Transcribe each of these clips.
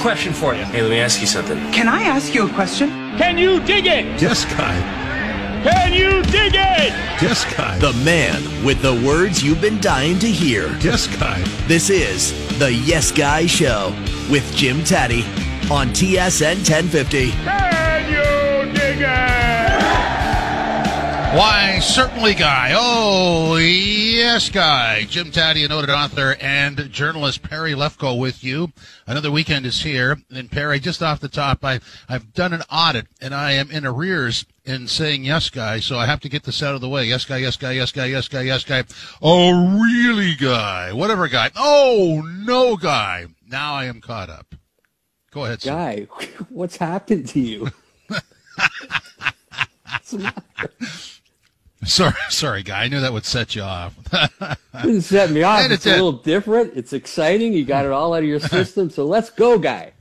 question for you. Hey, let me ask you something. Can I ask you a question? Can you dig it? Yes, guy. Can you dig it? Yes, guy. The man with the words you've been dying to hear. Yes, guy. This is the Yes Guy Show with Jim Tatti on TSN 1050. Can you dig it? Why, certainly, Guy. Oh, yes, Guy. Jim Tatti, a noted author and journalist Perry Lefko with you. Another weekend is here. And Perry, just off the top, I, I've done an audit and I am in arrears in saying yes, Guy. So I have to get this out of the way. Yes, Guy, yes, Guy, yes, Guy, yes, Guy, yes, Guy. Oh, really, Guy? Whatever, Guy. Oh, no, Guy. Now I am caught up. Go ahead, sir. Guy, what's happened to you? What's the matter? Sorry, sorry, Guy. I knew that would set you off. Didn't set me off. And it It's a little different. It's exciting. You got it all out of your system. So let's go, Guy.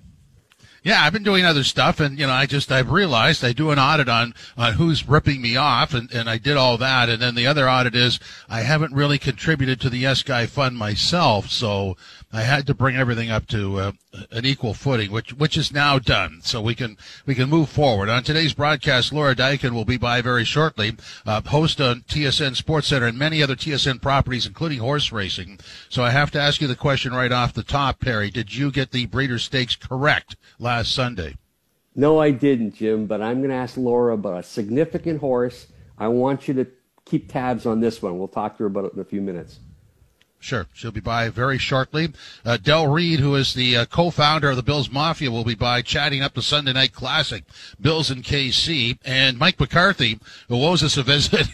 Yeah, I've been doing other stuff, and you know, I just I've realized I do an audit on on who's ripping me off, and and I did all that, and then the other audit is I haven't really contributed to the Yes Guy Fund myself, so I had to bring everything up to uh, an equal footing, which which is now done, so we can we can move forward. On today's broadcast, Laura Diakun will be by very shortly, uh, host on TSN Sports Center and many other TSN properties, including horse racing. So I have to ask you the question right off the top, Perry. Did you get the Breeders' Stakes correct last Sunday? No, I didn't, Jim, but I'm going to ask Laura about a significant horse. I want you to keep tabs on this one. We'll talk to her about it in a few minutes. Sure. She'll be by very shortly. Uh, Del Reid, who is the uh, co-founder of the Bills Mafia, will be by chatting up the Sunday Night Classic, Bills and KC. And Mike McCarthy, who owes us a visit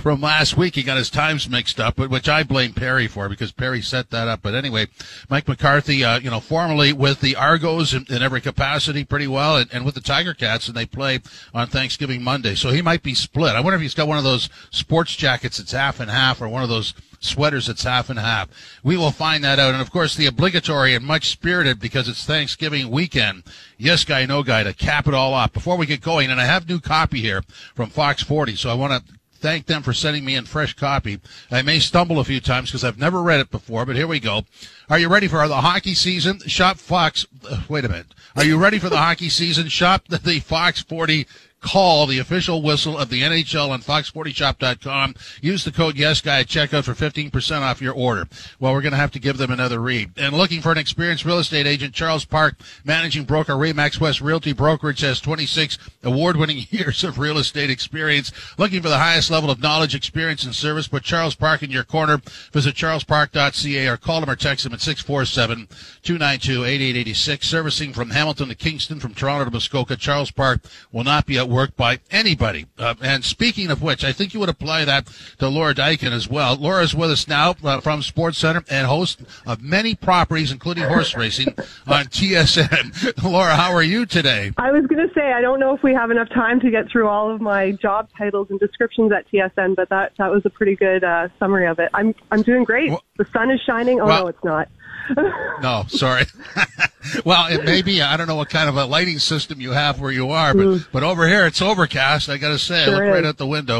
from last week, he got his times mixed up, which I blame Perry for because Perry set that up. But anyway, Mike McCarthy, uh, you know, formerly with the Argos in, in every capacity pretty well and, and with the Tiger Cats, and they play on Thanksgiving Monday. So he might be split. I wonder if he's got one of those sports jackets that's half and half or one of those sweaters that's half and half. We will find that out. And of course, the obligatory and much spirited because it's Thanksgiving weekend. Yes, guy, no guy to cap it all off. Before we get going, and I have new copy here from Fox 40, so I want to thank them for sending me in fresh copy. I may stumble a few times because I've never read it before, but here we go. Are you ready for the hockey season? Shop Fox. uh, wait a minute. Are you ready for the hockey season? Shop the, the Fox 40 call the official whistle of the NHL on fox40shop.com. Use the code YesGuy at checkout for 15% off your order. Well, we're going to have to give them another read. And looking for an experienced real estate agent, Charles Park, managing broker, Remax West Realty Brokerage has 26 award-winning years of real estate experience. Looking for the highest level of knowledge, experience, and service, put Charles Park in your corner. Visit charlespark.ca or call him or text him at 647-292-8886. Servicing from Hamilton to Kingston, from Toronto to Muskoka, Charles Park will not be at work by anybody. Uh, and speaking of which, I think you would apply that to Laura Diakun as well. Laura's with us now uh, from Sports Center and host of many properties, including horse racing, on TSN. Laura, how are you today? I was going to say I don't know if we have enough time to get through all of my job titles and descriptions at TSN, but that that was a pretty good uh, summary of it. I'm I'm doing great. Well- the sun is shining. Oh Well- no, it's not. No, sorry. well, it may be. I don't know what kind of a lighting system you have where you are, but but over here it's overcast. I got to say, I Sure look right out the window.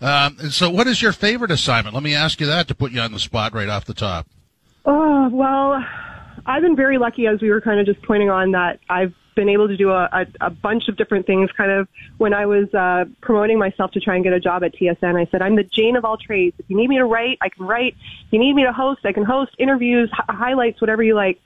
Um, and so, what is your favorite assignment? Let me ask you that to put you on the spot right off the top. Oh well, I've been very lucky as we were kind of just pointing on that I've been able to do a, a, a bunch of different things. Kind of when I was uh, promoting myself to try and get a job at TSN, I said I'm the Jane of all trades. If you need me to write, I can write. If you need me to host, I can host interviews, hi- highlights, whatever you like.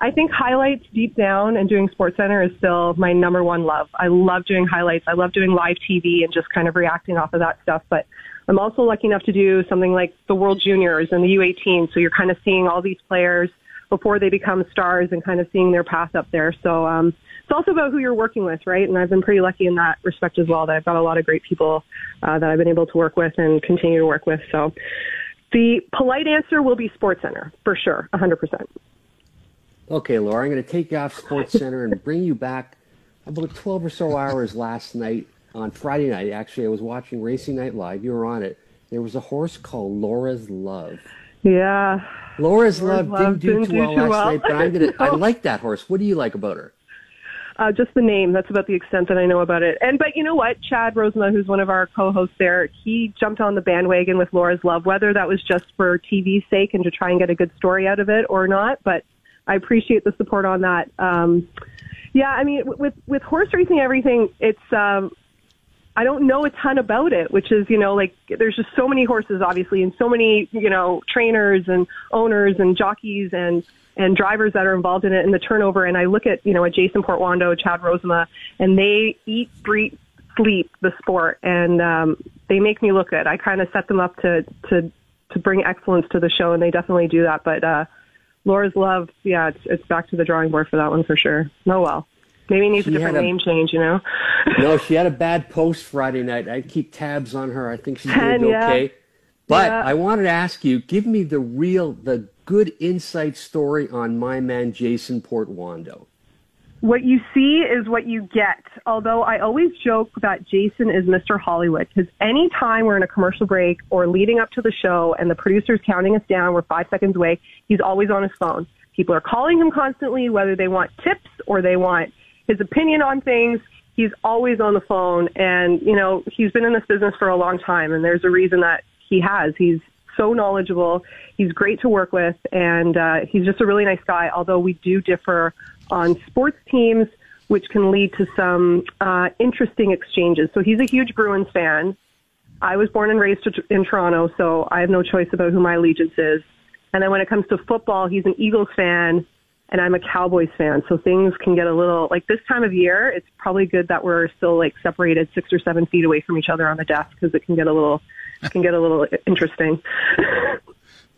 I think highlights deep down and doing Sports Center is still my number one love. I love doing highlights. I love doing live TV and just kind of reacting off of that stuff. But I'm also lucky enough to do something like the World Juniors and the U18. So you're kind of seeing all these players before they become stars and kind of seeing their path up there. So um, it's also about who you're working with, right? And I've been pretty lucky in that respect as well. That I've got a lot of great people uh, that I've been able to work with and continue to work with. So the polite answer will be Sports Center for sure, 100%. Okay, Laura, I'm going to take you off Sports Center and bring you back about 12 or so hours last night on Friday night. Actually, I was watching Racing Night Live. You were on it. There was a horse called Laura's Love. Yeah. Laura's, Laura's Love, Love didn't do didn't too do well too last well. night, but I'm gonna. I like that horse. What do you like about her? Uh, just the name. That's about the extent that I know about it. And but you know what? Chad Rosema, who's one of our co-hosts there, he jumped on the bandwagon with Laura's Love, whether that was just for TV's sake and to try and get a good story out of it or not. But I appreciate the support on that. Um, yeah, I mean, with with horse racing, everything it's. Um, I don't know a ton about it, which is, you know, like there's just so many horses, obviously, and so many, you know, trainers and owners and jockeys and and drivers that are involved in it and the turnover. And I look at, you know, a Jason Portuondo, Chad Rosema, and they eat, breathe, sleep the sport, and um, they make me look good. I kind of set them up to to to bring excellence to the show, and they definitely do that. But uh, Laura's love, yeah, it's, it's back to the drawing board for that one for sure. Oh well. Maybe needs She a different a- name change, you know? No, she had a bad post Friday night. I keep tabs on her. I think she's doing yeah. okay. But Yeah. I wanted to ask you, give me the real, the good insight story on my man Jason Portuondo. What you see is what you get. Although I always joke that Jason is Mr. Hollywood because any time we're in a commercial break or leading up to the show and the producer's counting us down, we're five seconds away, he's always on his phone. People are calling him constantly, whether they want tips or they want his opinion on things. He's always on the phone and, you know, he's been in this business for a long time and there's a reason that he has. He's so knowledgeable. He's great to work with, and uh, he's just a really nice guy. Although we do differ on sports teams, which can lead to some uh, interesting exchanges. So he's a huge Bruins fan. I was born and raised in Toronto, so I have no choice about who my allegiance is. And then when it comes to football, he's an Eagles fan, and I'm a Cowboys fan. So things can get a little like this time of year. It's probably good that we're still like separated six or seven feet away from each other on the desk because it can get a little can get a little interesting.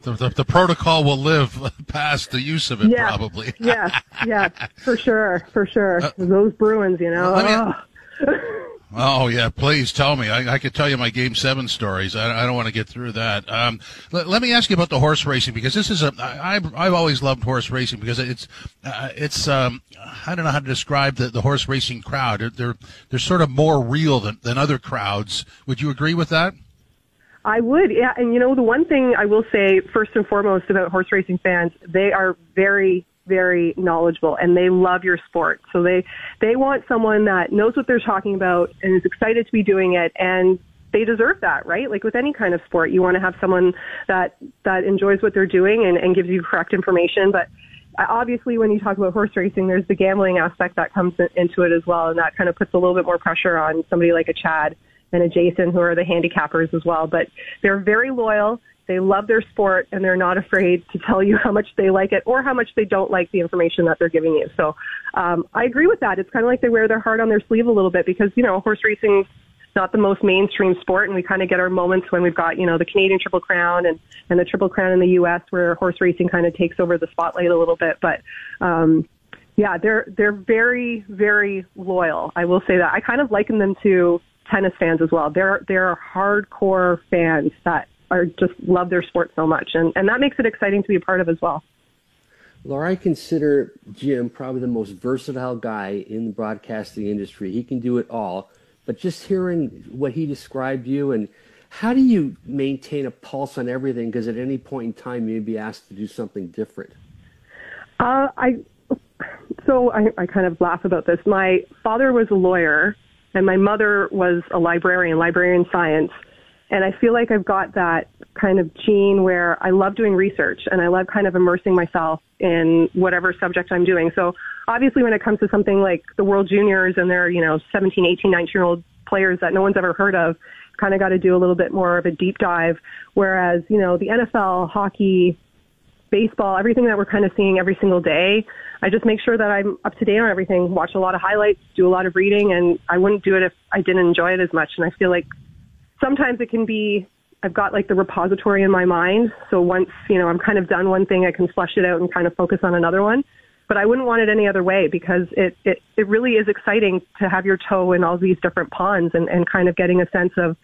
The, the, the protocol will live past the use of it, Yeah. probably. yeah, yeah, for sure, for sure. Those Bruins, you know. let me- Oh yeah, please tell me. I, I could tell you my Game Seven stories. I, I don't want to get through that. Um, let, let me ask you about the horse racing because this is a. I, I've I've always loved horse racing because it's uh, it's um, I don't know how to describe the, the horse racing crowd. They're, they're they're sort of more real than, than other crowds. Would you agree with that? I would, yeah. And you know, the one thing I will say first and foremost about horse racing fans, they are very, very knowledgeable and they love your sport. So they they want someone that knows what they're talking about and is excited to be doing it and they deserve that, right? Like with any kind of sport, you want to have someone that that enjoys what they're doing and, and gives you correct information. But obviously, when you talk about horse racing, there's the gambling aspect that comes into it as well, and that kind of puts a little bit more pressure on somebody like a Chad and Jason, who are the handicappers as well. But they're very loyal. They love their sport, and they're not afraid to tell you how much they like it or how much they don't like the information that they're giving you. So um, I agree with that. It's kind of like they wear their heart on their sleeve a little bit because you know horse racing's not the most mainstream sport, and we kind of get our moments when we've got you know the Canadian Triple Crown and and the Triple Crown in the U.S. where horse racing kind of takes over the spotlight a little bit. But um, yeah, they're they're very very loyal. I will say that. I kind of liken them to tennis fans as well. They're they're hardcore fans that are just love their sport so much, and and that makes it exciting to be a part of as well. Laura, I consider Jim probably the most versatile guy in the broadcasting industry. He can do it all. But just hearing what he described you and how do you maintain a pulse on everything? Because at any point in time, you may be asked to do something different. Uh, I so I, I kind of laugh about this. My father was a lawyer, and my mother was a librarian, librarian science. And I feel like I've got that kind of gene where I love doing research and I love kind of immersing myself in whatever subject I'm doing. So obviously when it comes to something like the World Juniors and they're, you know, 17, 18, 19 year old players that no one's ever heard of, kind of got to do a little bit more of a deep dive. Whereas, you know, the NFL, hockey, baseball, everything that we're kind of seeing every single day. I just make sure that I'm up to date on everything, watch a lot of highlights, do a lot of reading, and I wouldn't do it if I didn't enjoy it as much. And I feel like sometimes it can be, I've got like the repository in my mind. So once, you know, I'm kind of done one thing, I can flush it out and kind of focus on another one. But I wouldn't want it any other way because it, it, it really is exciting to have your toe in all these different ponds and, and kind of getting a sense of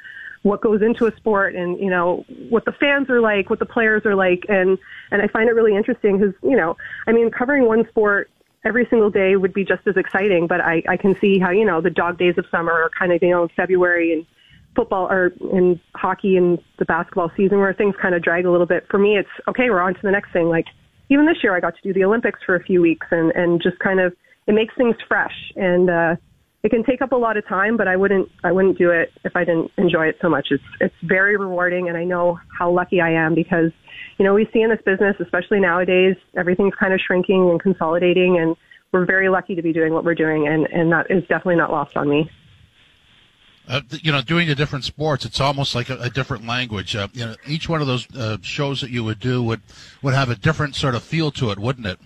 what goes into a sport and you know what the fans are like, what the players are like, and and I find it really interesting because you know I mean covering one sport every single day would be just as exciting, but I I can see how you know the dog days of summer are kind of you know February and football or in hockey and the basketball season where things kind of drag a little bit. For me, it's okay. We're on to the next thing. Like even this year, I got to do the Olympics for a few weeks and and just kind of it makes things fresh and. uh it can take up a lot of time, but I wouldn't I wouldn't do it if I didn't enjoy it so much. It's it's very rewarding, and I know how lucky I am because you know, we see in this business, especially nowadays, everything's kind of shrinking and consolidating, and we're very lucky to be doing what we're doing, and, and that is definitely not lost on me. Uh, you know, doing the different sports, it's almost like a, a different language. Uh, you know, each one of those uh, shows that you would do would would have a different sort of feel to it, wouldn't it?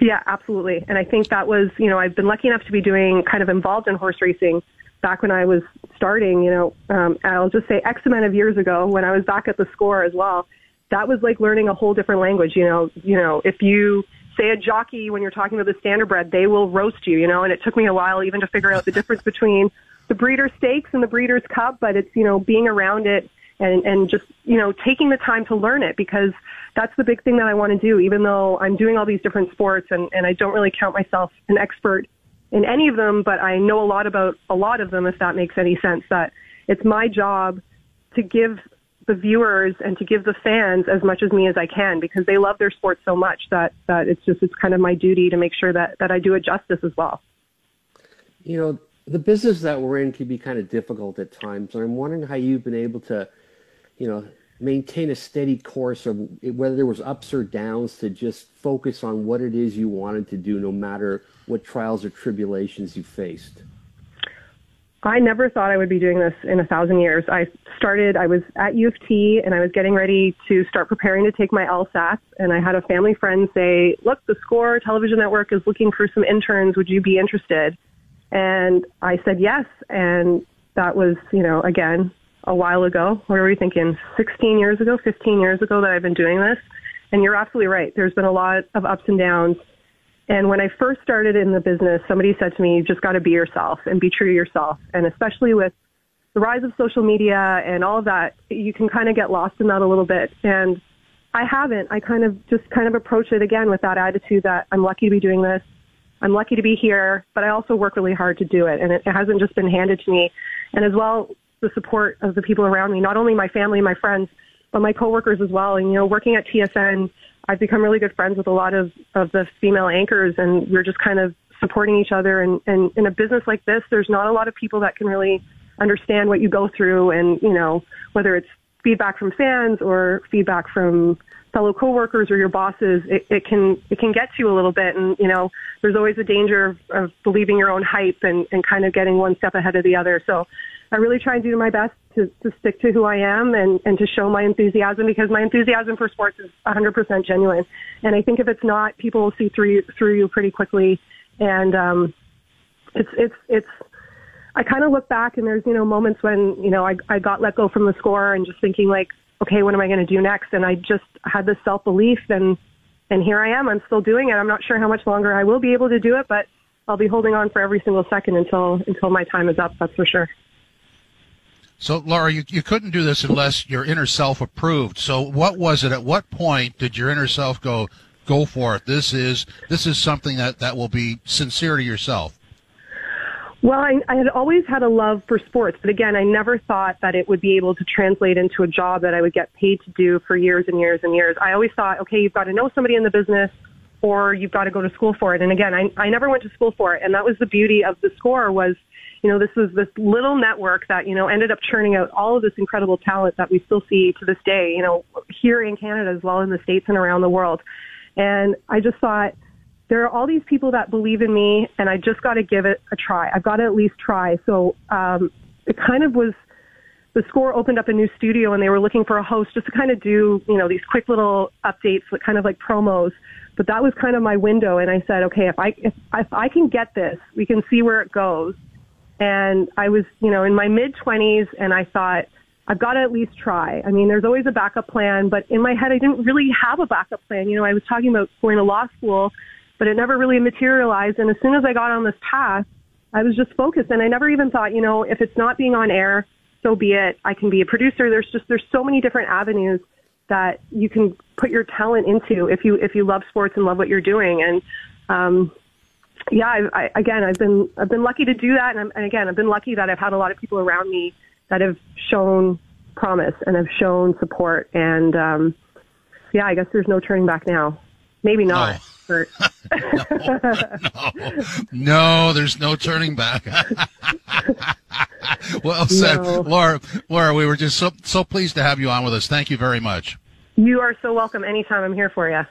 Yeah, absolutely. And I think that was, you know, I've been lucky enough to be doing kind of involved in horse racing back when I was starting. You know, um, I'll just say X amount of years ago when I was back at the score as well. That was like learning a whole different language. You know, you know, if you say a jockey when you're talking about the standardbred, they will roast you. You know, and it took me a while even to figure out the difference between the breeder stakes and the breeder's cup, but it's, you know, being around it and, and just, you know, taking the time to learn it because that's the big thing that I want to do, even though I'm doing all these different sports and, and I don't really count myself an expert in any of them, but I know a lot about a lot of them, if that makes any sense, that it's my job to give the viewers and to give the fans as much as me as I can because they love their sport so much that, that it's just, it's kind of my duty to make sure that, that I do it justice as well. You know, the business that we're in can be kind of difficult at times, and I'm wondering how you've been able to, you know, maintain a steady course of whether there was ups or downs to just focus on what it is you wanted to do, no matter what trials or tribulations you faced. I never thought I would be doing this in a thousand years. I started, I was at U of T and I was getting ready to start preparing to take my LSAT. And I had a family friend say, Look, the SCORE television network is looking for some interns. Would you be interested? And I said yes. And that was, you know, again, a while ago. What are we thinking? 16 years ago, 15 years ago that I've been doing this. And you're absolutely right. There's been a lot of ups and downs. And when I first started in the business, somebody said to me, you've just got to be yourself and be true to yourself. And especially with the rise of social media and all of that, you can kind of get lost in that a little bit. And I haven't. I kind of just kind of approach it again with that attitude that I'm lucky to be doing this. I'm lucky to be here, but I also work really hard to do it. And it hasn't just been handed to me. And as well, the support of the people around me, not only my family, my friends, but my coworkers as well. And, you know, working at TSN, I've become really good friends with a lot of, of the female anchors and we're just kind of supporting each other. And, and in a business like this, there's not a lot of people that can really understand what you go through and, you know, whether it's feedback from fans or feedback from fellow coworkers or your bosses, it, it can it can get to you a little bit, and you know there's always a danger of, of believing your own hype and, and kind of getting one step ahead of the other. So I really try and do my best to, to stick to who I am and, and to show my enthusiasm because my enthusiasm for sports is 100% genuine. And I think if it's not, people will see through through you pretty quickly. And um, it's it's it's. I kind of look back and there's you know moments when you know I I got let go from the score and just thinking like okay, what am I going to do next? And I just had this self belief and, and here I am. I'm still doing it. I'm not sure how much longer I will be able to do it, but I'll be holding on for every single second until, until my time is up. That's for sure. So, Laura, you, you couldn't do this unless your inner self approved. So, what was it? At what point did your inner self go, go for it? This is this is something that, that will be sincere to yourself. Well, I, I had always had a love for sports, but again, I never thought that it would be able to translate into a job that I would get paid to do for years and years and years. I always thought, okay, you've got to know somebody in the business or you've got to go to school for it. And again, I, I never went to school for it. And that was the beauty of the score was, you know, this was this little network that, you know, ended up churning out all of this incredible talent that we still see to this day, you know, here in Canada as well in the States and around the world. And I just thought, there are all these people that believe in me and I just got to give it a try. I've got to at least try. So, um, it kind of was, the score opened up a new studio and they were looking for a host just to kind of do, you know, these quick little updates, like kind of like promos. But that was kind of my window. And I said, okay, if I, if, if I can get this, we can see where it goes. And I was, you know, in my mid twenties and I thought, I've got to at least try. I mean, there's always a backup plan, but in my head, I didn't really have a backup plan. You know, I was talking about going to law school but it never really materialized. And as soon as I got on this path, I was just focused and I never even thought, you know, if it's not being on air, so be it. I can be a producer. There's just, there's so many different avenues that you can put your talent into if you, if you love sports and love what you're doing. And, um, yeah, I, I, again, I've been, I've been lucky to do that. And, I'm, and again, I've been lucky that I've had a lot of people around me that have shown promise and have shown support. And, um, yeah, I guess there's no turning back now. Maybe not. Oh no, no, no, there's no turning back. well said, no. Laura. Laura, we were just so so pleased to have you on with us. Thank you very much. You are so welcome. Anytime I'm here for you.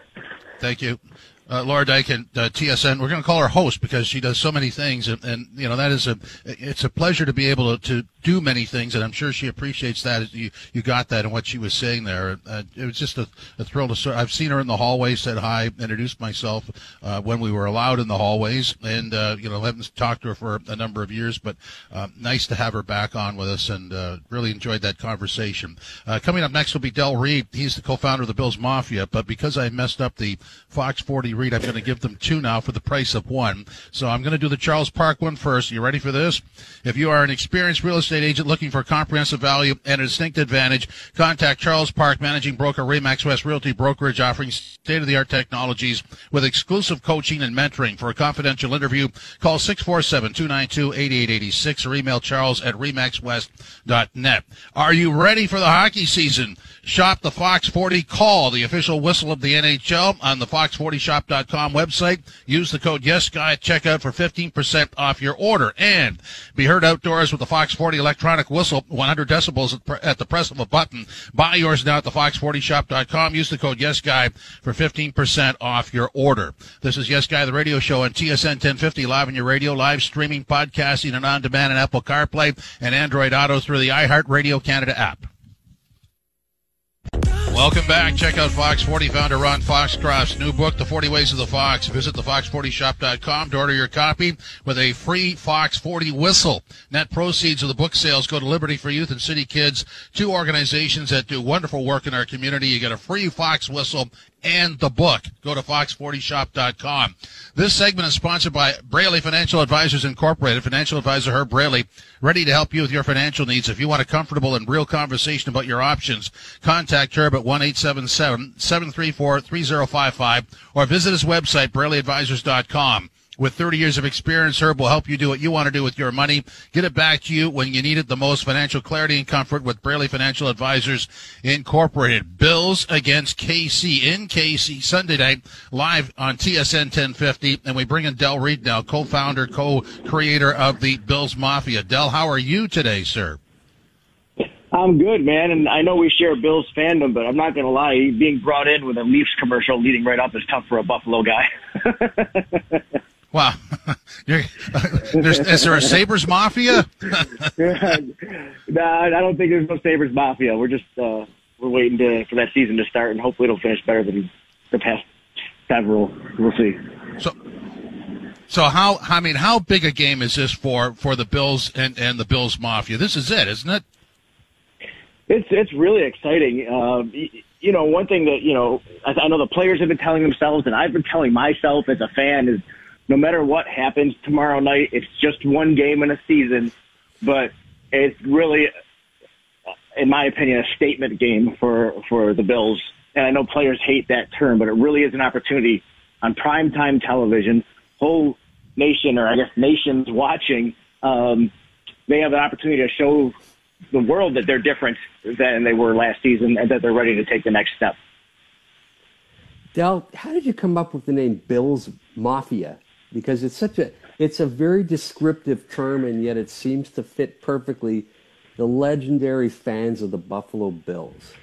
Thank you. Uh, Laura Diakun, uh, TSN. We're going to call her host because she does so many things, and, and, you know that is a. It's a pleasure to be able to, to do many things, and I'm sure she appreciates that. You you got that and what she was saying there. Uh, it was just a, a thrill to. I've seen her in the hallway, said hi, introduced myself uh, when we were allowed in the hallways, and uh, you know haven't talked to her for a number of years, but uh, nice to have her back on with us, and uh, really enjoyed that conversation. Uh, coming up next will be Del Reid. He's the co-founder of the Bills Mafia, but because I messed up the Fox 40 read, I'm going to give them two now for the price of one. So I'm going to do the Charles Park one first. Are You ready for this? If you are an experienced real estate agent looking for comprehensive value and a distinct advantage, contact Charles Park, managing broker Remax West Realty Brokerage, offering state-of-the-art technologies with exclusive coaching and mentoring. For a confidential interview, call 647-292-8886 or email charles at remaxwest.net. Are you ready for the hockey season? Shop the Fox 40 call, the official whistle of the NHL on the fox40shop.com website. Use the code YesGuy at checkout for 15% off your order and be heard outdoors with the Fox 40 electronic whistle, 100 decibels at the press of a button. Buy yours now at the fox40shop.com. Use the code YesGuy for 15% off your order. This is Yes Guy, the radio show on TSN 1050 live on your radio, live streaming, podcasting, and on demand on Apple CarPlay and Android Auto through the iHeartRadio Canada app. Welcome back. Check out Fox 40 founder Ron Foxcroft's new book, The 40 Ways of the Fox. Visit thefox40shop.com to order your copy with a free Fox 40 whistle. Net proceeds of the book sales go to Liberty for Youth and City Kids, two organizations that do wonderful work in our community. You get a free Fox whistle and the book. Go to fox40shop.com. This segment is sponsored by Braley Financial Advisors Incorporated. Financial advisor Herb Braley, ready to help you with your financial needs. If you want a comfortable and real conversation about your options, contact Herb at 1-877-734-3055 or visit his website, braleyadvisors.com. With 30 years of experience, Herb will help you do what you want to do with your money. Get it back to you when you need it the most. Financial clarity and comfort with Braley Financial Advisors Incorporated. Bills against KC in KC Sunday night live on TSN 1050. And we bring in Del Reid now, co-founder, co-creator of the Bills Mafia. Del, how are you today, sir? I'm good, man, and I know we share Bills fandom, but I'm not going to lie, being brought in with a Leafs commercial leading right up is tough for a Buffalo guy. Wow. is there a Sabres Mafia? nah, I don't think there's no Sabres Mafia. We're just uh, we're waiting to, for that season to start, and hopefully it'll finish better than the past several. We'll see. So, so how? I mean, how big a game is this for for the Bills and and the Bills Mafia? This is it, isn't it? It's it's really exciting. Uh, you know, one thing that you know, I, I know the players have been telling themselves, and I've been telling myself as a fan is no matter what happens tomorrow night, it's just one game in a season, but it's really, in my opinion, a statement game for, for the Bills. And I know players hate that term, but it really is an opportunity on primetime television, whole nation, or I guess nations watching, um, they have an opportunity to show the world that they're different than they were last season and that they're ready to take the next step. Del, how did you come up with the name Bills Mafia? Because it's such a it's a very descriptive term and yet it seems to fit perfectly the legendary fans of the Buffalo Bills.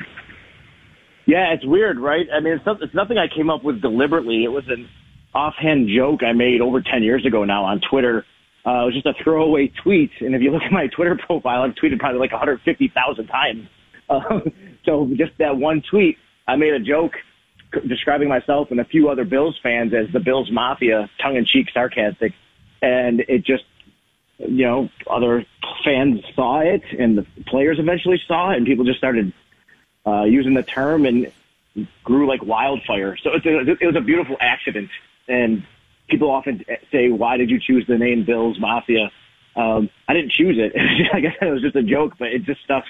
Yeah, it's weird, right? I mean, it's, not, it's nothing I came up with deliberately. It was an offhand joke I made over 10 years ago now on Twitter. Uh, it was just a throwaway tweet. And if you look at my Twitter profile, I've tweeted probably like 150,000 times. Uh, so just that one tweet, I made a joke describing myself and a few other Bills fans as the Bills Mafia, tongue in cheek, sarcastic, and it just, you know, other fans saw it, and the players eventually saw it, and people just started uh, using the term and grew like wildfire. So it's a, it was a beautiful accident, and people often say, "Why did you choose the name Bills Mafia?" Um, I didn't choose it. I guess it was just a joke, but it just stuck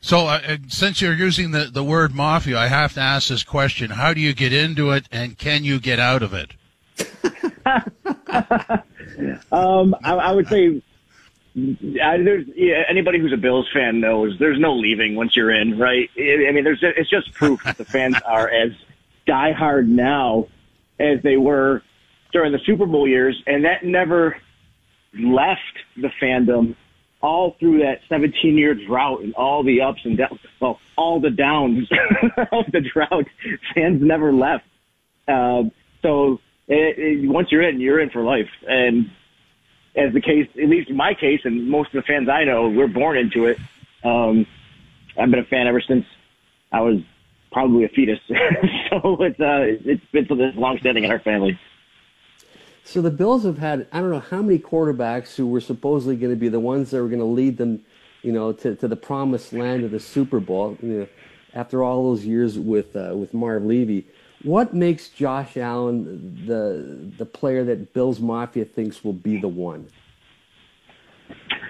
so, uh, since you're using the, the word mafia, I have to ask this question. How do you get into it and can you get out of it? um, I, I, would say I, there's yeah, anybody who's a Bills fan knows there's no leaving once you're in, right? I mean, there's it's just proof that the fans are as diehard now as they were during the Super Bowl years, and that never left the fandom all through that 17 year drought and all the ups and downs, well, all the downs of the drought, fans never left. Uh, so it, it, once you're in, you're in for life. And as the case, at least in my case, and most of the fans I know, we're born into it. Um, I've been a fan ever since I was probably a fetus. so it's uh, it's been so this long standing in our family. So the Bills have had I don't know how many quarterbacks who were supposedly going to be the ones that were going to lead them, you know, to, to the promised land of the Super Bowl. You know, after all those years with uh, with Marv Levy, what makes Josh Allen the the player that Bills Mafia thinks will be the one?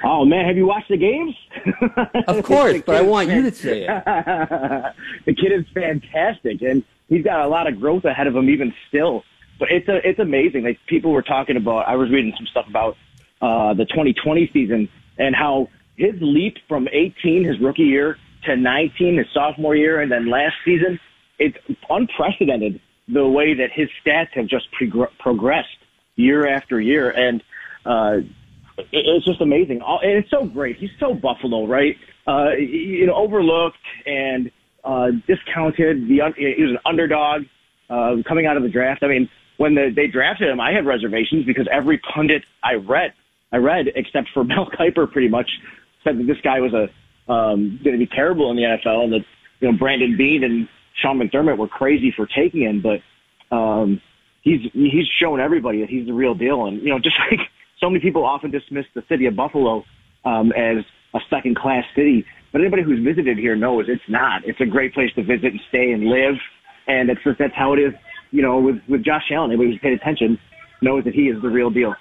Oh man, have you watched the games? Of course, but I want you to say it. the kid is fantastic, and he's got a lot of growth ahead of him even still. But it's a, it's amazing. Like people were talking about, I was reading some stuff about uh, the 2020 season and how his leap from 18, his rookie year, to 19, his sophomore year, and then last season, it's unprecedented the way that his stats have just prog- progressed year after year. And uh, it's just amazing. And it's so great. He's so Buffalo, right? Uh, you know, overlooked and uh, discounted. The he was an underdog uh, coming out of the draft. I mean, when the, they drafted him, I had reservations because every pundit I read, I read except for Mel Kiper, pretty much said that this guy was a um, going to be terrible in the NFL, and that you know Brandon Beane and Sean McDermott were crazy for taking him, but um, he's he's shown everybody that he's the real deal, and you know just like so many people often dismiss the city of Buffalo um, as a second class city, but anybody who's visited here knows it's not. It's a great place to visit and stay and live, and it's just that's how it is. You know, with with Josh Allen, anybody who's paid attention knows that he is the real deal.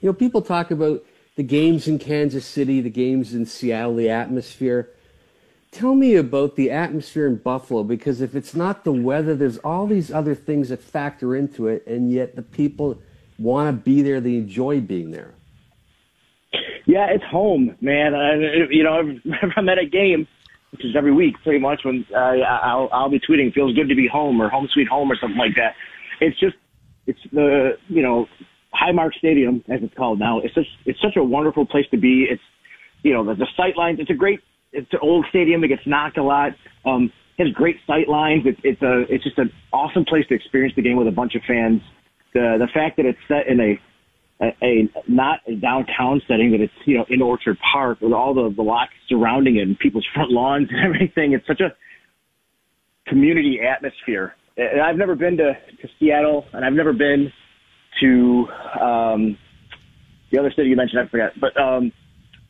You know, people talk about the games in Kansas City, the games in Seattle, the atmosphere. Tell me about the atmosphere in Buffalo because if it's not the weather, there's all these other things that factor into it, and yet the people want to be there, they enjoy being there. Yeah, it's home, man. I, you know, whenever I'm at a game, which is every week, pretty much, when uh, I'll I'll be tweeting "feels good to be home" or "home sweet home" or something like that. It's just, it's the you know, Highmark Stadium as it's called now. It's just, it's such a wonderful place to be. It's, you know, the, the sight lines. It's a great, it's an old stadium that gets knocked a lot. Um, it has great sight lines. It's, it's a, it's just an awesome place to experience the game with a bunch of fans. The the fact that it's set in a a, a not a downtown setting, that it's you know in Orchard Park with all the the lots surrounding it and people's front lawns and everything. It's such a community atmosphere. And I've never been to, to Seattle, and I've never been to um, the other city you mentioned. I forgot, but um,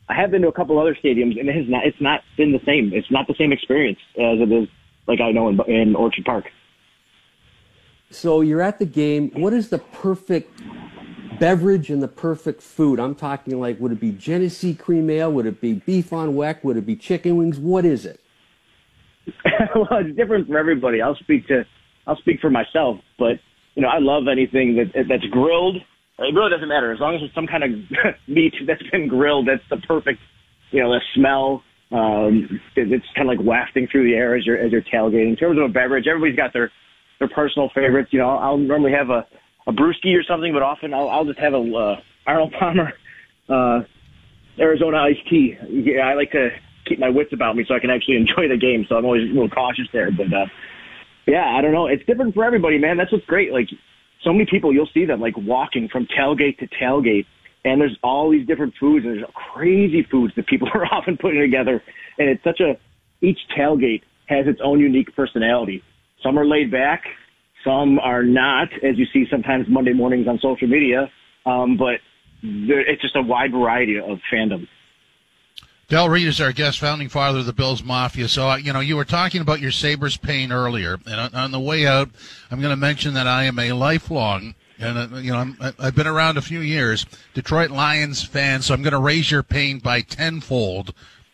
I have been to a couple other stadiums, and it has not. It's not been the same. It's not the same experience as it is, like I know in, in Orchard Park. So you're at the game. What is the perfect beverage and the perfect food? I'm talking like, would it be Genesee cream ale? Would it be beef on weck? Would it be chicken wings? What is it? well, it's different for everybody. I'll speak to, I'll speak for myself, but you know, I love anything that that's grilled. It really doesn't matter as long as it's some kind of meat that's been grilled. That's the perfect, you know, the smell. Um, it's kind of like wafting through the air as you're as you're tailgating. In terms of a beverage, everybody's got their their personal favorites. You know, I'll normally have a a brewski or something, but often I'll I'll just have a uh, Arnold Palmer uh, Arizona iced tea. Yeah, I like to keep my wits about me so I can actually enjoy the game. So I'm always a little cautious there. But uh, yeah, I don't know. It's different for everybody, man. That's what's great. Like so many people, you'll see them like walking from tailgate to tailgate, and there's all these different foods. And there's crazy foods that people are often putting together, and it's such a each tailgate has its own unique personality. Some are laid back, some are not, as you see sometimes Monday mornings on social media. Um, but there, it's just a wide variety of fandom. Del Reid is our guest, founding father of the Bills Mafia. So, uh, you know, you were talking about your Sabres pain earlier. And on, the way out, I'm going to mention that I am a lifelong, and, uh, you know, I'm, I've been around a few years, Detroit Lions fan. So I'm going to raise your pain by tenfold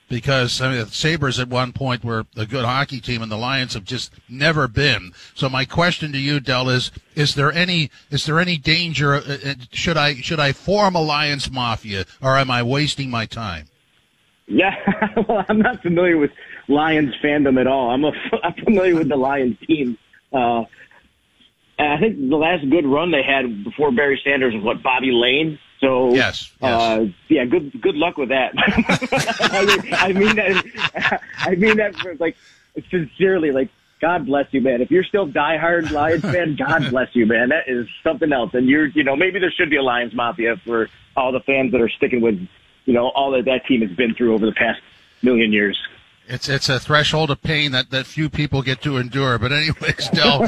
because I mean, the Sabres at one point were a good hockey team, and the Lions have just never been. So my question to you, Del, is: Is there any is there any danger? Uh, uh, should I should I form a Lions mafia, or am I wasting my time? Yeah, well, I'm not familiar with Lions fandom at all. I'm a, I'm familiar with the Lions team. Uh, I think the last good run they had before Barry Sanders was what Bobby Layne So Yes, yes. Uh, yeah, good good luck with that. I, mean, I mean that I mean that for, like sincerely, like God bless you, man. If you're still diehard Lions fan, God bless you, man. That is something else. And you're, you know, maybe there should be a Lions Mafia for all the fans that are sticking with, you know, all that that team has been through over the past million years. It's it's a threshold of pain that, that few people get to endure. But anyways, Del,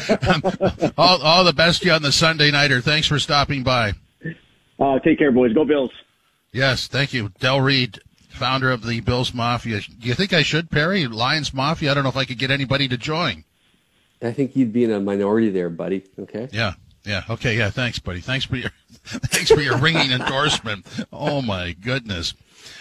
all all the best to you on the Sunday nighter. Thanks for stopping by. Uh, take care, boys. Go Bills. Yes, thank you, Del Reid, founder of the Bills Mafia. Do you think I should, Perry? Lions Mafia? I don't know if I could get anybody to join. I think you'd be in a minority there, buddy. Okay. Yeah, yeah, okay, yeah. Thanks, buddy. Thanks for your thanks for your ringing endorsement. Oh my goodness.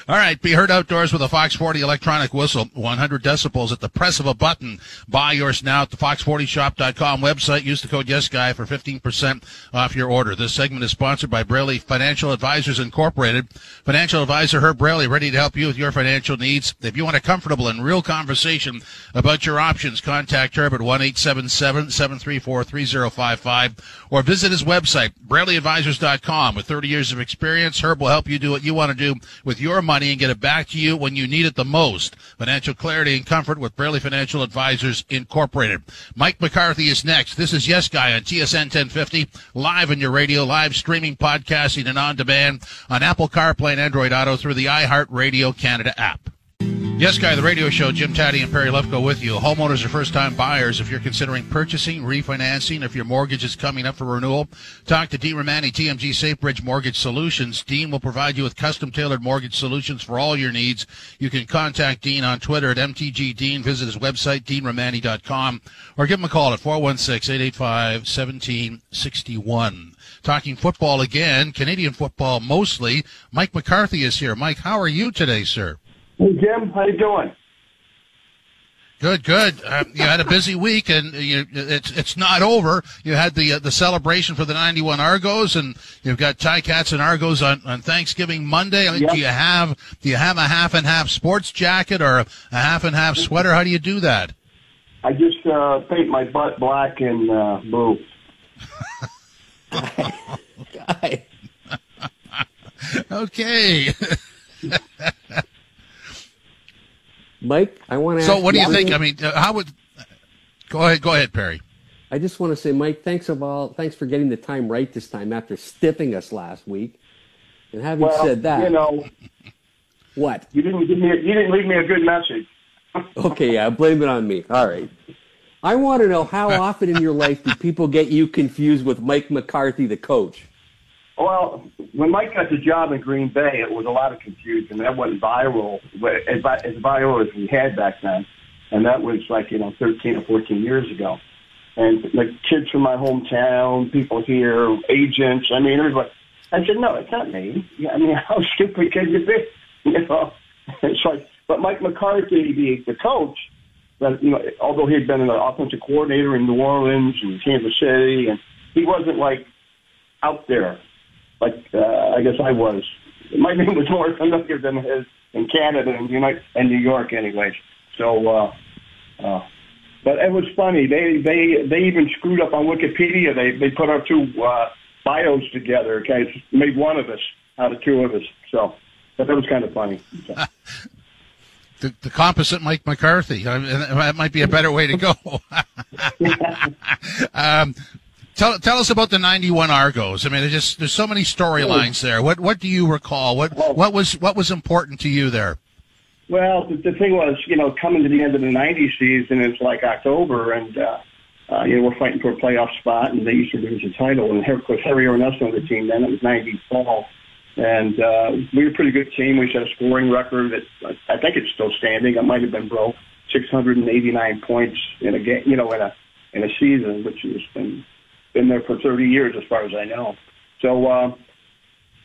All right, be heard outdoors with a Fox 40 electronic whistle, 100 decibels at the press of a button. Buy yours now at the fox40shop.com website. Use the code YesGuy for 15% off your order. This segment is sponsored by Braley Financial Advisors Incorporated. Financial advisor Herb Braley, ready to help you with your financial needs. If you want a comfortable and real conversation about your options, contact Herb at 1-877-734-3055 or visit his website, BraleyAdvisors.com. With 30 years of experience, Herb will help you do what you want to do with your money and get it back to you when you need it the most. Financial clarity and comfort with Braley Financial Advisors Incorporated. Mike McCarthy is next. This is Yes Guy on TSN 1050, live on your radio, live streaming, podcasting, and on demand on Apple CarPlay and Android Auto through the iHeartRadio Canada app. Yes, Guy, the radio show, Jim Tatti and Perry Lefko with you. Homeowners are first time buyers. If you're considering purchasing, refinancing, if your mortgage is coming up for renewal, talk to Dean Romani, TMG SafeBridge Mortgage Solutions. Dean will provide you with custom tailored mortgage solutions for all your needs. You can contact Dean on Twitter at MTGDean, visit his website, deanromani.com, or give him a call at 416 885 1761. Talking football again, Canadian football mostly. Mike McCarthy is here. Mike, how are you today, sir? Hey Jim, how you doing? Good, good. Uh, you had a busy week, and you, it's it's not over. You had the uh, the celebration for the '91 Argos, and you've got Ty Cats and Argos on, on Thanksgiving Monday. Yep. Do you have do you have a half and half sports jacket or a, a half and half sweater? How do you do that? I just uh, paint my butt black and uh, blue. Guy. Okay. Mike, I want to so, ask what do you one think? thing. I mean, uh, how would? Go ahead, go ahead, Perry. I just want to say, Mike, thanks of all, thanks for getting the time right this time after stiffing us last week. And having Well, said that, you know, what? you didn't give me a, you didn't leave me a good message. Okay, yeah, blame it on me. All right. I want to know how often in your life do people get you confused with Mike McCarthy, the coach? Well, when Mike got the job in Green Bay, it was a lot of confusion. That wasn't viral, as, viral as we had back then, and that was like you know 13 or 14 years ago. And like kids from my hometown, people here, agents. I mean, everybody. I said, no, it's not me. I mean, how stupid can you be? You know, it's like, but Mike McCarthy, the the coach, that you know, although he had been an offensive coordinator in New Orleans and Kansas City, and he wasn't like out there like uh, I guess I was. My name was more familiar than his in Canada and United and New York, anyways. So, uh, uh, but it was funny. They they they even screwed up on Wikipedia. They they put our two uh, bios together. Okay, It's made one of us out of two of us. So, but that was kind of funny. So. The, the composite Mike McCarthy. I mean, that might be a better way to go. um, tell tell us about the '91 Argos. I mean, there's just there's so many storylines there. What what do you recall? What what was what was important to you there? Well, the, the thing was, you know, coming to the end of the '90s season, it's like October, and uh, uh, you know we're fighting for a playoff spot and the Eastern Division title. And of course, Harry Ornest on the team then. It was '90 fall, and uh, we were a pretty good team. We set a scoring record that I think it's still standing. It might have been broke, 689 points in a game, you know, in a in a season, which has been been there for 30 years as far as I know. So. Uh,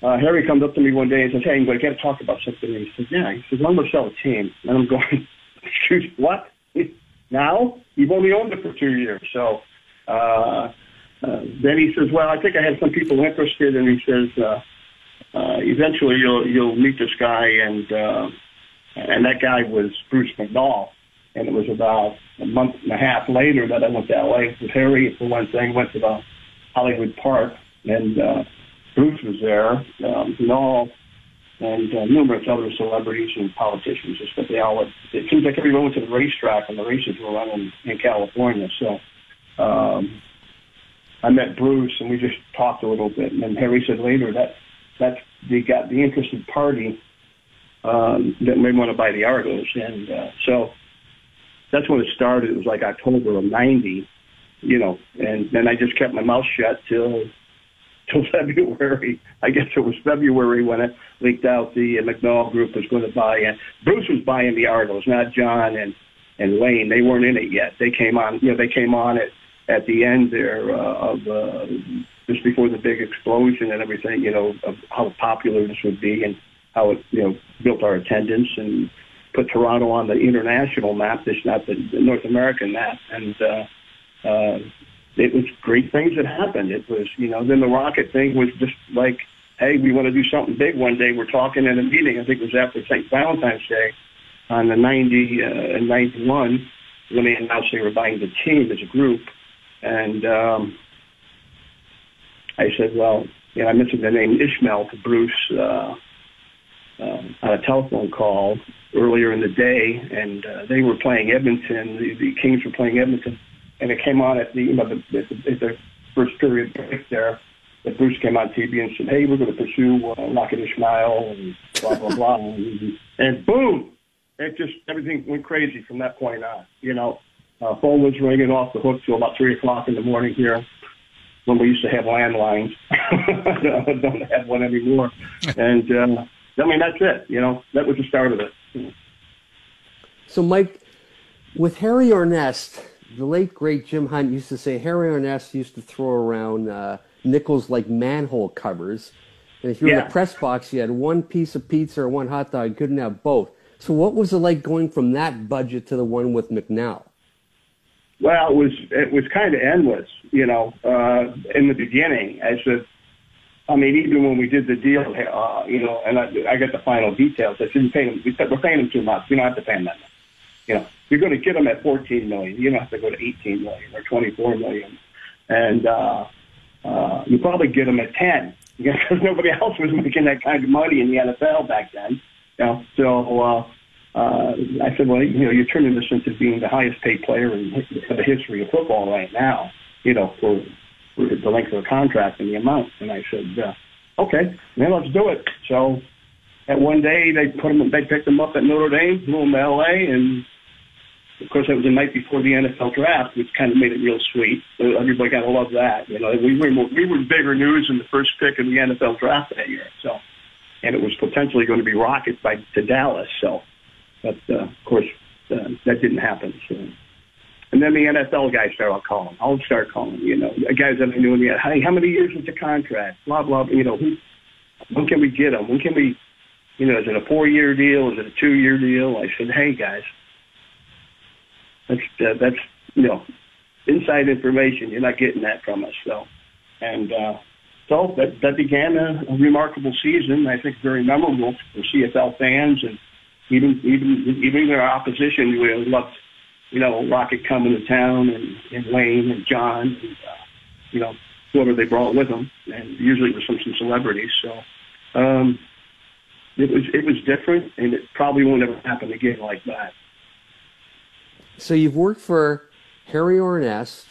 uh, Harry comes up to me one day and says, "Hey, we got to talk about something." And he says, "Yeah." He says, "I'm going to sell a team." And I'm going, "Excuse what? Now? You've only owned it for two years." So uh, uh, then he says, "Well, I think I have some people interested." And he says, uh, uh, "Eventually, you'll you'll meet this guy." And uh, and that guy was Bruce McNall. And it was about a month and a half later that I went to LA with Harry for one thing. Went to the Hollywood Park and. Uh, Bruce was there, um, Noel, and uh, numerous other celebrities and politicians. Just that they all. It seems like everyone went to the racetrack, and the races were running in California. So. Um, I met Bruce and we just talked a little bit. And then Harry said later that that's they got the interested party um, that may want to buy the Argos, and uh, so that's when it started. It was like October of '90, you know, and then I just kept my mouth shut till till February. I guess it was February when it leaked out the McNall Group was going to buy it. Bruce was buying the Argos, not John and and Wayne. They weren't in it yet. They came on, you know, they came on it at the end there uh, of uh, just before the big explosion and everything, you know, of how popular this would be and how it, you know, built our attendance and put Toronto on the international map, just not the, North American map. And uh, uh, it was great things that happened. It was, you know, then the rocket thing was just like, hey, we want to do something big one day. We're talking in a meeting. I think it was after St. Valentine's Day on the 90 uh, and 91 when they announced they were buying the team as a group. And um, I said, well, you know, I mentioned the name Ismail to Bruce uh, uh, on a telephone call earlier in the day, and uh, they were playing Edmonton. The, the Kings were playing Edmonton, and it came on at the you know the, the, the first period break there. That Bruce came on TV and said, "Hey, we're going to pursue uh, Rocket Ismail and blah blah blah," and, and boom, it just everything went crazy from that point on. You know, uh, phone was ringing off the hook till about three o'clock in the morning here when we used to have landlines. Don't have one anymore. And uh, I mean, that's it. You know, that was the start of it. So, Mike, with Harry Ornest, the late great Jim Hunt used to say Harry Ornest used to throw around uh, nickels like manhole covers. And if you were Yeah. in the press box, you had one piece of pizza or one hot dog. You couldn't have both. So, what was it like going from that budget to the one with McNall? Well, it was it was kind of endless, you know. Uh, in the beginning, I said, I mean, even when we did the deal, uh, you know, and I, I got the final details. I said, pay them. We said, we're paying them too much. We don't have to pay them that much. You know, you're going to get them at 14 million. You don't have to go to 18 million or 24 million, and uh, uh, you probably get them at 10 because nobody else was making that kind of money in the NFL back then. You know, so. Uh, uh, I said, well, you know, you're turning this into being the highest paid player in the history of football right now, you know, for, the length of the contract and the amount. And I said, uh, okay, then let's do it. So at one day they put them, they picked them up at Notre Dame, flew them to LA, and of course it was the night before the NFL draft, which kind of made it real sweet. Everybody got to love that. You know, we were we were bigger news than the first pick in the NFL draft that year. So, and it was potentially going to be rocket by to Dallas. So but uh, of course uh, that didn't happen. So. And then the NFL guys started calling. I'll start calling. You know, guys that I knew in the hey, how many years is the contract? Blah blah. You know, who, when can we get them? When can we? You know, is it a four-year deal? Is it a two-year deal? I said, hey guys, that's uh, that's you know, inside information. You're not getting that from us. So, and uh, so that that began a, a remarkable season. I think very memorable for CFL fans and even even even their opposition we loved you know Rocket coming to town and, and Wayne and John and uh, you know whoever they brought with them and usually it was some some celebrities so um it was it was different and it probably won't ever happen again like that So, you've worked for Harry Ornest,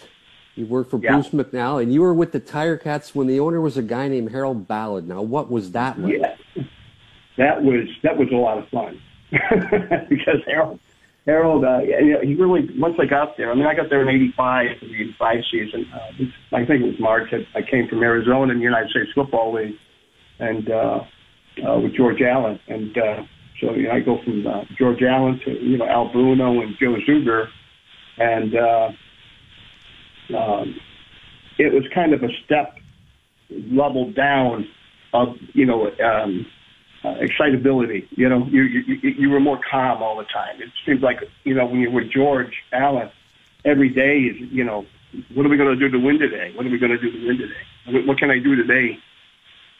you've worked for Yeah. Bruce McNall, and you were with the Tiger Cats when the owner was a guy named Harold Ballard. Now, what was that like? yeah that was that was a lot of fun because Harold Harold, uh, you know, he really once I got there. I mean, I got there in '85 the '85 season. Uh, this, I think it was March. I, I came from Arizona in the United States Football League, and uh, uh, with George Allen. And uh, so you know, I go from uh, George Allen to you know Al Bruno and Joe Zuger, and uh, um, it was kind of a step level down of you know. Um, uh, excitability. You know, you, you you you were more calm all the time. It seems like you know when you're with George Allen, every day is you know, what are we going to do to win today? What are we going to do to win today? What, what can I do today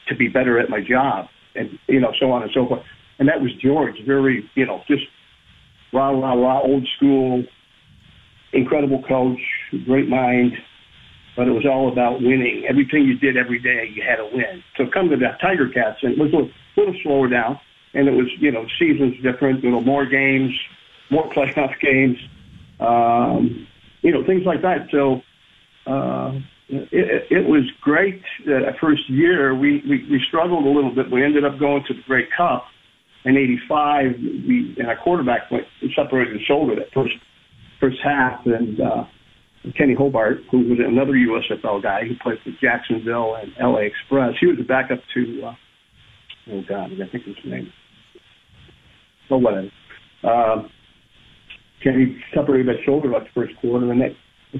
to be better at my job? And you know, so on and so forth. And that was George, very you know, just rah rah rah, old school, incredible coach, great mind. but it was all about winning. Everything you did every day, you had to win. So come to the Tiger Cats, and it was a little, little slower down, and it was you know seasons different, you know more games, more playoff games, um, you know things like that. So. Uh, it, it was great that first year. We, we, we struggled a little bit. We ended up going to the Grey Cup in '85. We and our quarterback went separated his shoulder that first first half, and uh, Kenny Hobart, who was another USFL guy who played for Jacksonville and LA Express, he was a backup to uh, oh god, I think his name. Oh whatever. Uh, Kenny separated that shoulder like the first quarter, and that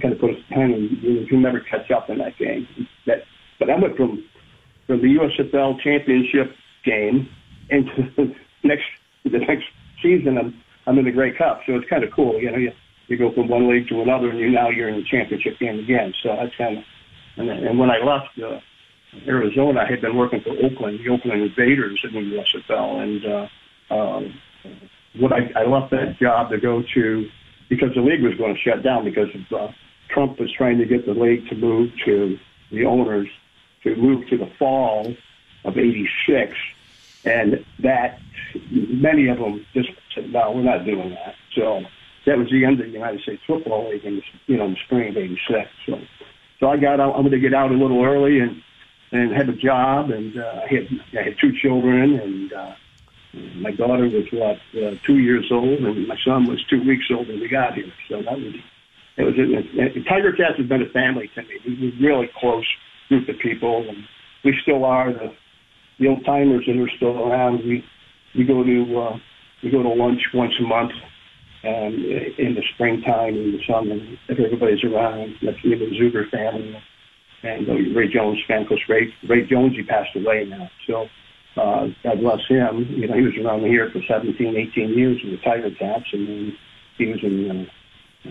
kind of put us behind, and you will never catch up in that game. That, but I went from from the USFL championship game into the next the next season. I'm I'm in the Grey Cup, so it's kind of cool. You know, you you go from one league to another, and you now you're in the championship game again. So that's kind of and, and when I left uh, Arizona, I had been working for Oakland, the Oakland Invaders in the USFL, and uh, um, what I, I left that job to go to because the league was going to shut down because of uh, Trump was trying to get the league to move to the owners to move to the fall of '86, and that many of them just said, "No, we're not doing that." So that was the end of the United States Football League in the, you know in the spring of '86. So, so I got out. I'm going to get out a little early and and have a job, and uh, I had I had two children, and uh, my daughter was what uh, two years old, and my son was two weeks old when we got here. So that was it was a, Tiger Cats has been a family to me. We were really close group of people, and we still are the the old timers that are still around. We we go to uh, we go to lunch once a month um, in the springtime in the summer. If everybody's around, that's me the Zuger family and uh, Ray Jones fan. Because Ray Ray Jones he passed away now, so uh, God bless him. You know he was around here for 17, 18 years in the Tiger Cats, and then he was in. Uh,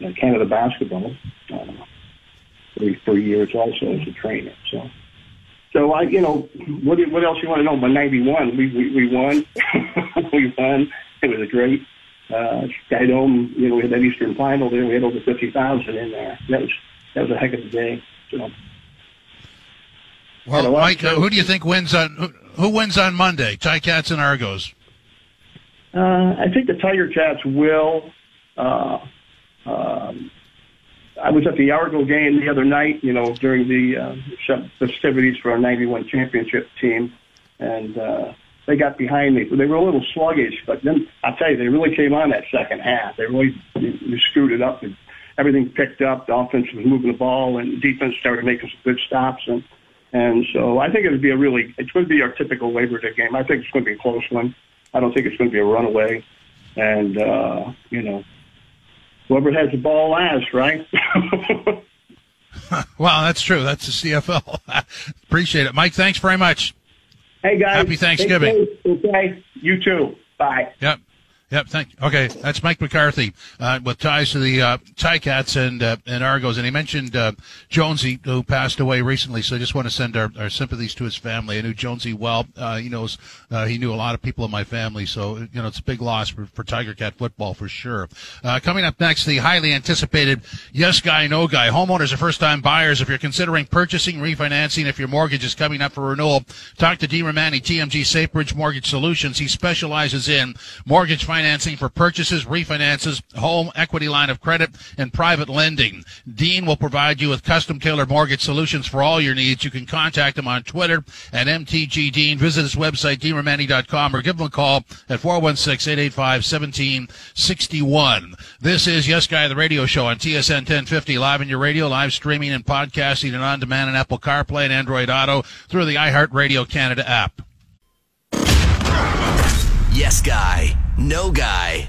you know, Canada basketball uh, for, years also as a trainer. So, so I, you know, what what else you want to know? By '91, we we, we won, we won. It was a great uh, Skydome. You know, we had that Eastern Final there. We had over fifty thousand in there. That was that was a heck of a day. So. Well, Mike, uh, who do you think wins on who, who wins on Monday? Ticats and Argos. Uh, I think the Tiger Cats will. Uh, um, I was at the Argo game the other night, you know, during the uh, festivities for our 91 championship team, and uh, they got behind me. They were a little sluggish, but then I'll tell you, they really came on that second half. They really they screwed it up, and everything picked up. The offense was moving the ball, and defense started making some good stops, and and so I think it would be a really, it's going to be our typical Labor Day game. I think it's going to be a close one. I don't think it's going to be a runaway, and uh, you know, whoever has the ball last, right? well, that's true. That's the CFL. Appreciate it, Mike. Thanks very much. Hey guys, happy Thanksgiving. Okay, you too. Bye. Yep. Yep. Thank. you. Okay, that's Mike McCarthy uh, with ties to the uh, Ticats and uh, and Argos, and he mentioned uh, Jonesy who passed away recently. So I just want to send our, our sympathies to his family. I knew Jonesy well. Uh, he knows uh, he knew a lot of people in my family, so you know it's a big loss for, for Tiger Cat football for sure. Uh, coming up next, the highly anticipated Yes Guy No Guy. Homeowners are first time buyers. If you're considering purchasing, refinancing, if your mortgage is coming up for renewal, talk to Dean Romani, TMG SafeBridge Mortgage Solutions. He specializes in mortgage financing financing for purchases, refinances, home equity line of credit, and private lending. Dean will provide you with custom tailored mortgage solutions for all your needs. You can contact him on Twitter at MTGDean. Visit his website, deanromani.com, or give him a call at 416-885-1761. This is Yes Guy, the radio show on TSN 1050, live in your radio, live streaming and podcasting and on demand on Apple CarPlay and Android Auto through the iHeartRadio Canada app. Yes Guy, No Guy.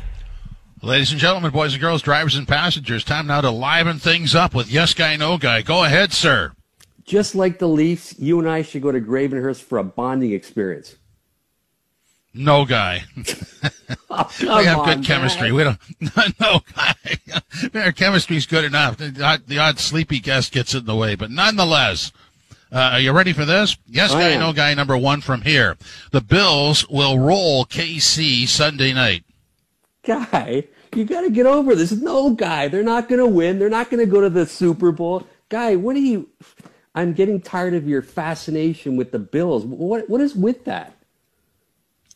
Ladies and gentlemen, boys and girls, drivers and passengers, time now to liven things up with Yes Guy, No Guy. Go ahead, sir. Just like the Leafs, you and I should go to Gravenhurst for a bonding experience. No guy. Oh, we have on, good chemistry. man. We don't. No guy. Our chemistry's good enough. The odd, the odd sleepy guest gets in the way, but nonetheless, uh, are you ready for this? Yes, I guy, am. no guy. Number one from here. The Bills will roll KC Sunday night. Guy, You got to get over this. No, guy, they're not going to win. They're not going to go to the Super Bowl. Guy, what are you? I'm getting tired of your fascination with the Bills. What what is with that?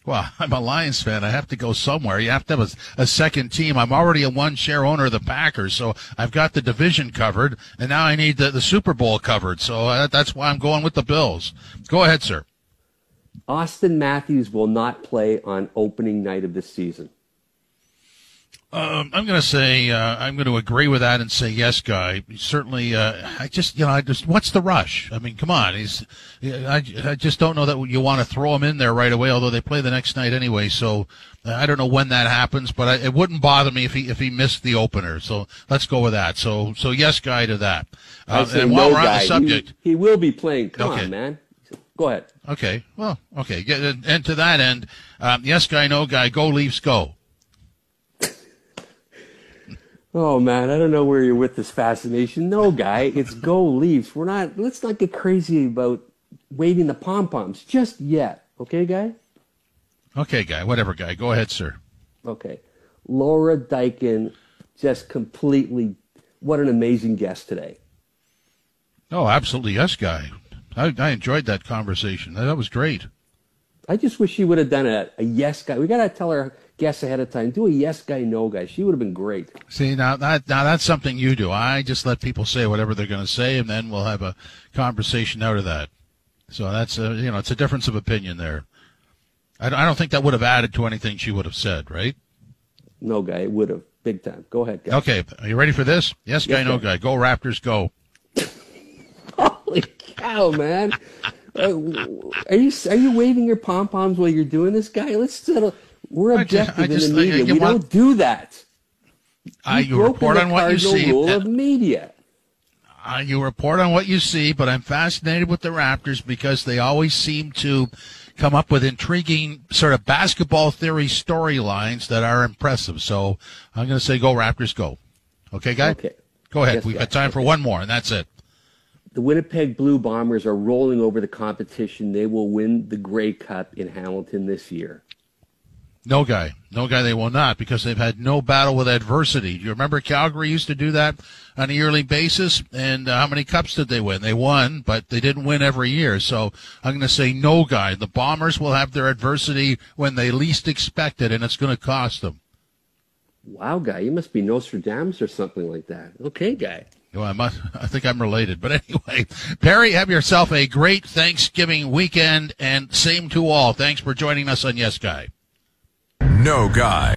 Well, I'm a Lions fan. I have to go somewhere. You have to have a, a, second team. I'm already a one share owner of the Packers, so I've got the division covered, and now I need the, the Super Bowl covered. So uh, that's why I'm going with the Bills. Go ahead, sir. Auston Matthews will not play on opening night of this season. Um, I'm going to say uh, I'm going to agree with that and say yes, guy. Certainly, uh, I just you know I just what's the rush? I mean, come on, he's I, I just don't know that you want to throw him in there right away. Although they play the next night anyway, so uh, I don't know when that happens. But I, it wouldn't bother me if he if he missed the opener. So let's go with that. So so yes, guy to that. Uh, and while no we're on the subject, he, he will be playing. Come okay. on, man. Go ahead. Okay. Well, okay. And to that end, um, yes, guy, no guy. Go Leafs, go. Oh man, I don't know where you're with this fascination. No, guy, it's go Leafs. We're not. Let's not get crazy about waving the pom poms just yet. Okay, guy. Okay, guy. Whatever, guy. Go ahead, sir. Okay, Laura Diakun, just completely. What an amazing guest today. Oh, absolutely, yes, guy. I, I enjoyed that conversation. That was great. I just wish she would have done a, a yes guy. We got to tell her guess ahead of time. Do a yes guy, no guy. She would have been great. See now that now that's something you do. I just let people say whatever they're going to say, and then we'll have a conversation out of that. So that's a you know it's a difference of opinion there. I, I don't think that would have added to anything she would have said, right? No guy, it would have big time. Go ahead, guy. Okay, are you ready for this? Yes, guy, no guy. Go Raptors, go. Holy cow, man! uh, are you are you waving your pom poms while you're doing this, guy? Let's settle. We're objective I just, in the media. we want, don't do that. Uh, you report on what you see. Rule of media. Uh, you report on what you see, but I'm fascinated with the Raptors because they always seem to come up with intriguing sort of basketball theory storylines that are impressive. So I'm going to say go Raptors, go. Okay, guy. Okay. Go ahead. Yes, We've got time okay. for one more, and that's it. The Winnipeg Blue Bombers are rolling over the competition. They will win the Grey Cup in Hamilton this year. No guy. No guy they will not because they've had no battle with adversity. Do you remember Calgary used to do that on a yearly basis? And uh, how many cups did they win? They won, but they didn't win every year. So I'm going to say no guy. The Bombers will have their adversity when they least expect it, and it's going to cost them. Wow, guy. You must be Nostradamus or something like that. Okay, guy. Well, I, must, I think I'm related. But anyway, Perry, have yourself a great Thanksgiving weekend, and same to all. Thanks for joining us on Yes Guy. No guy.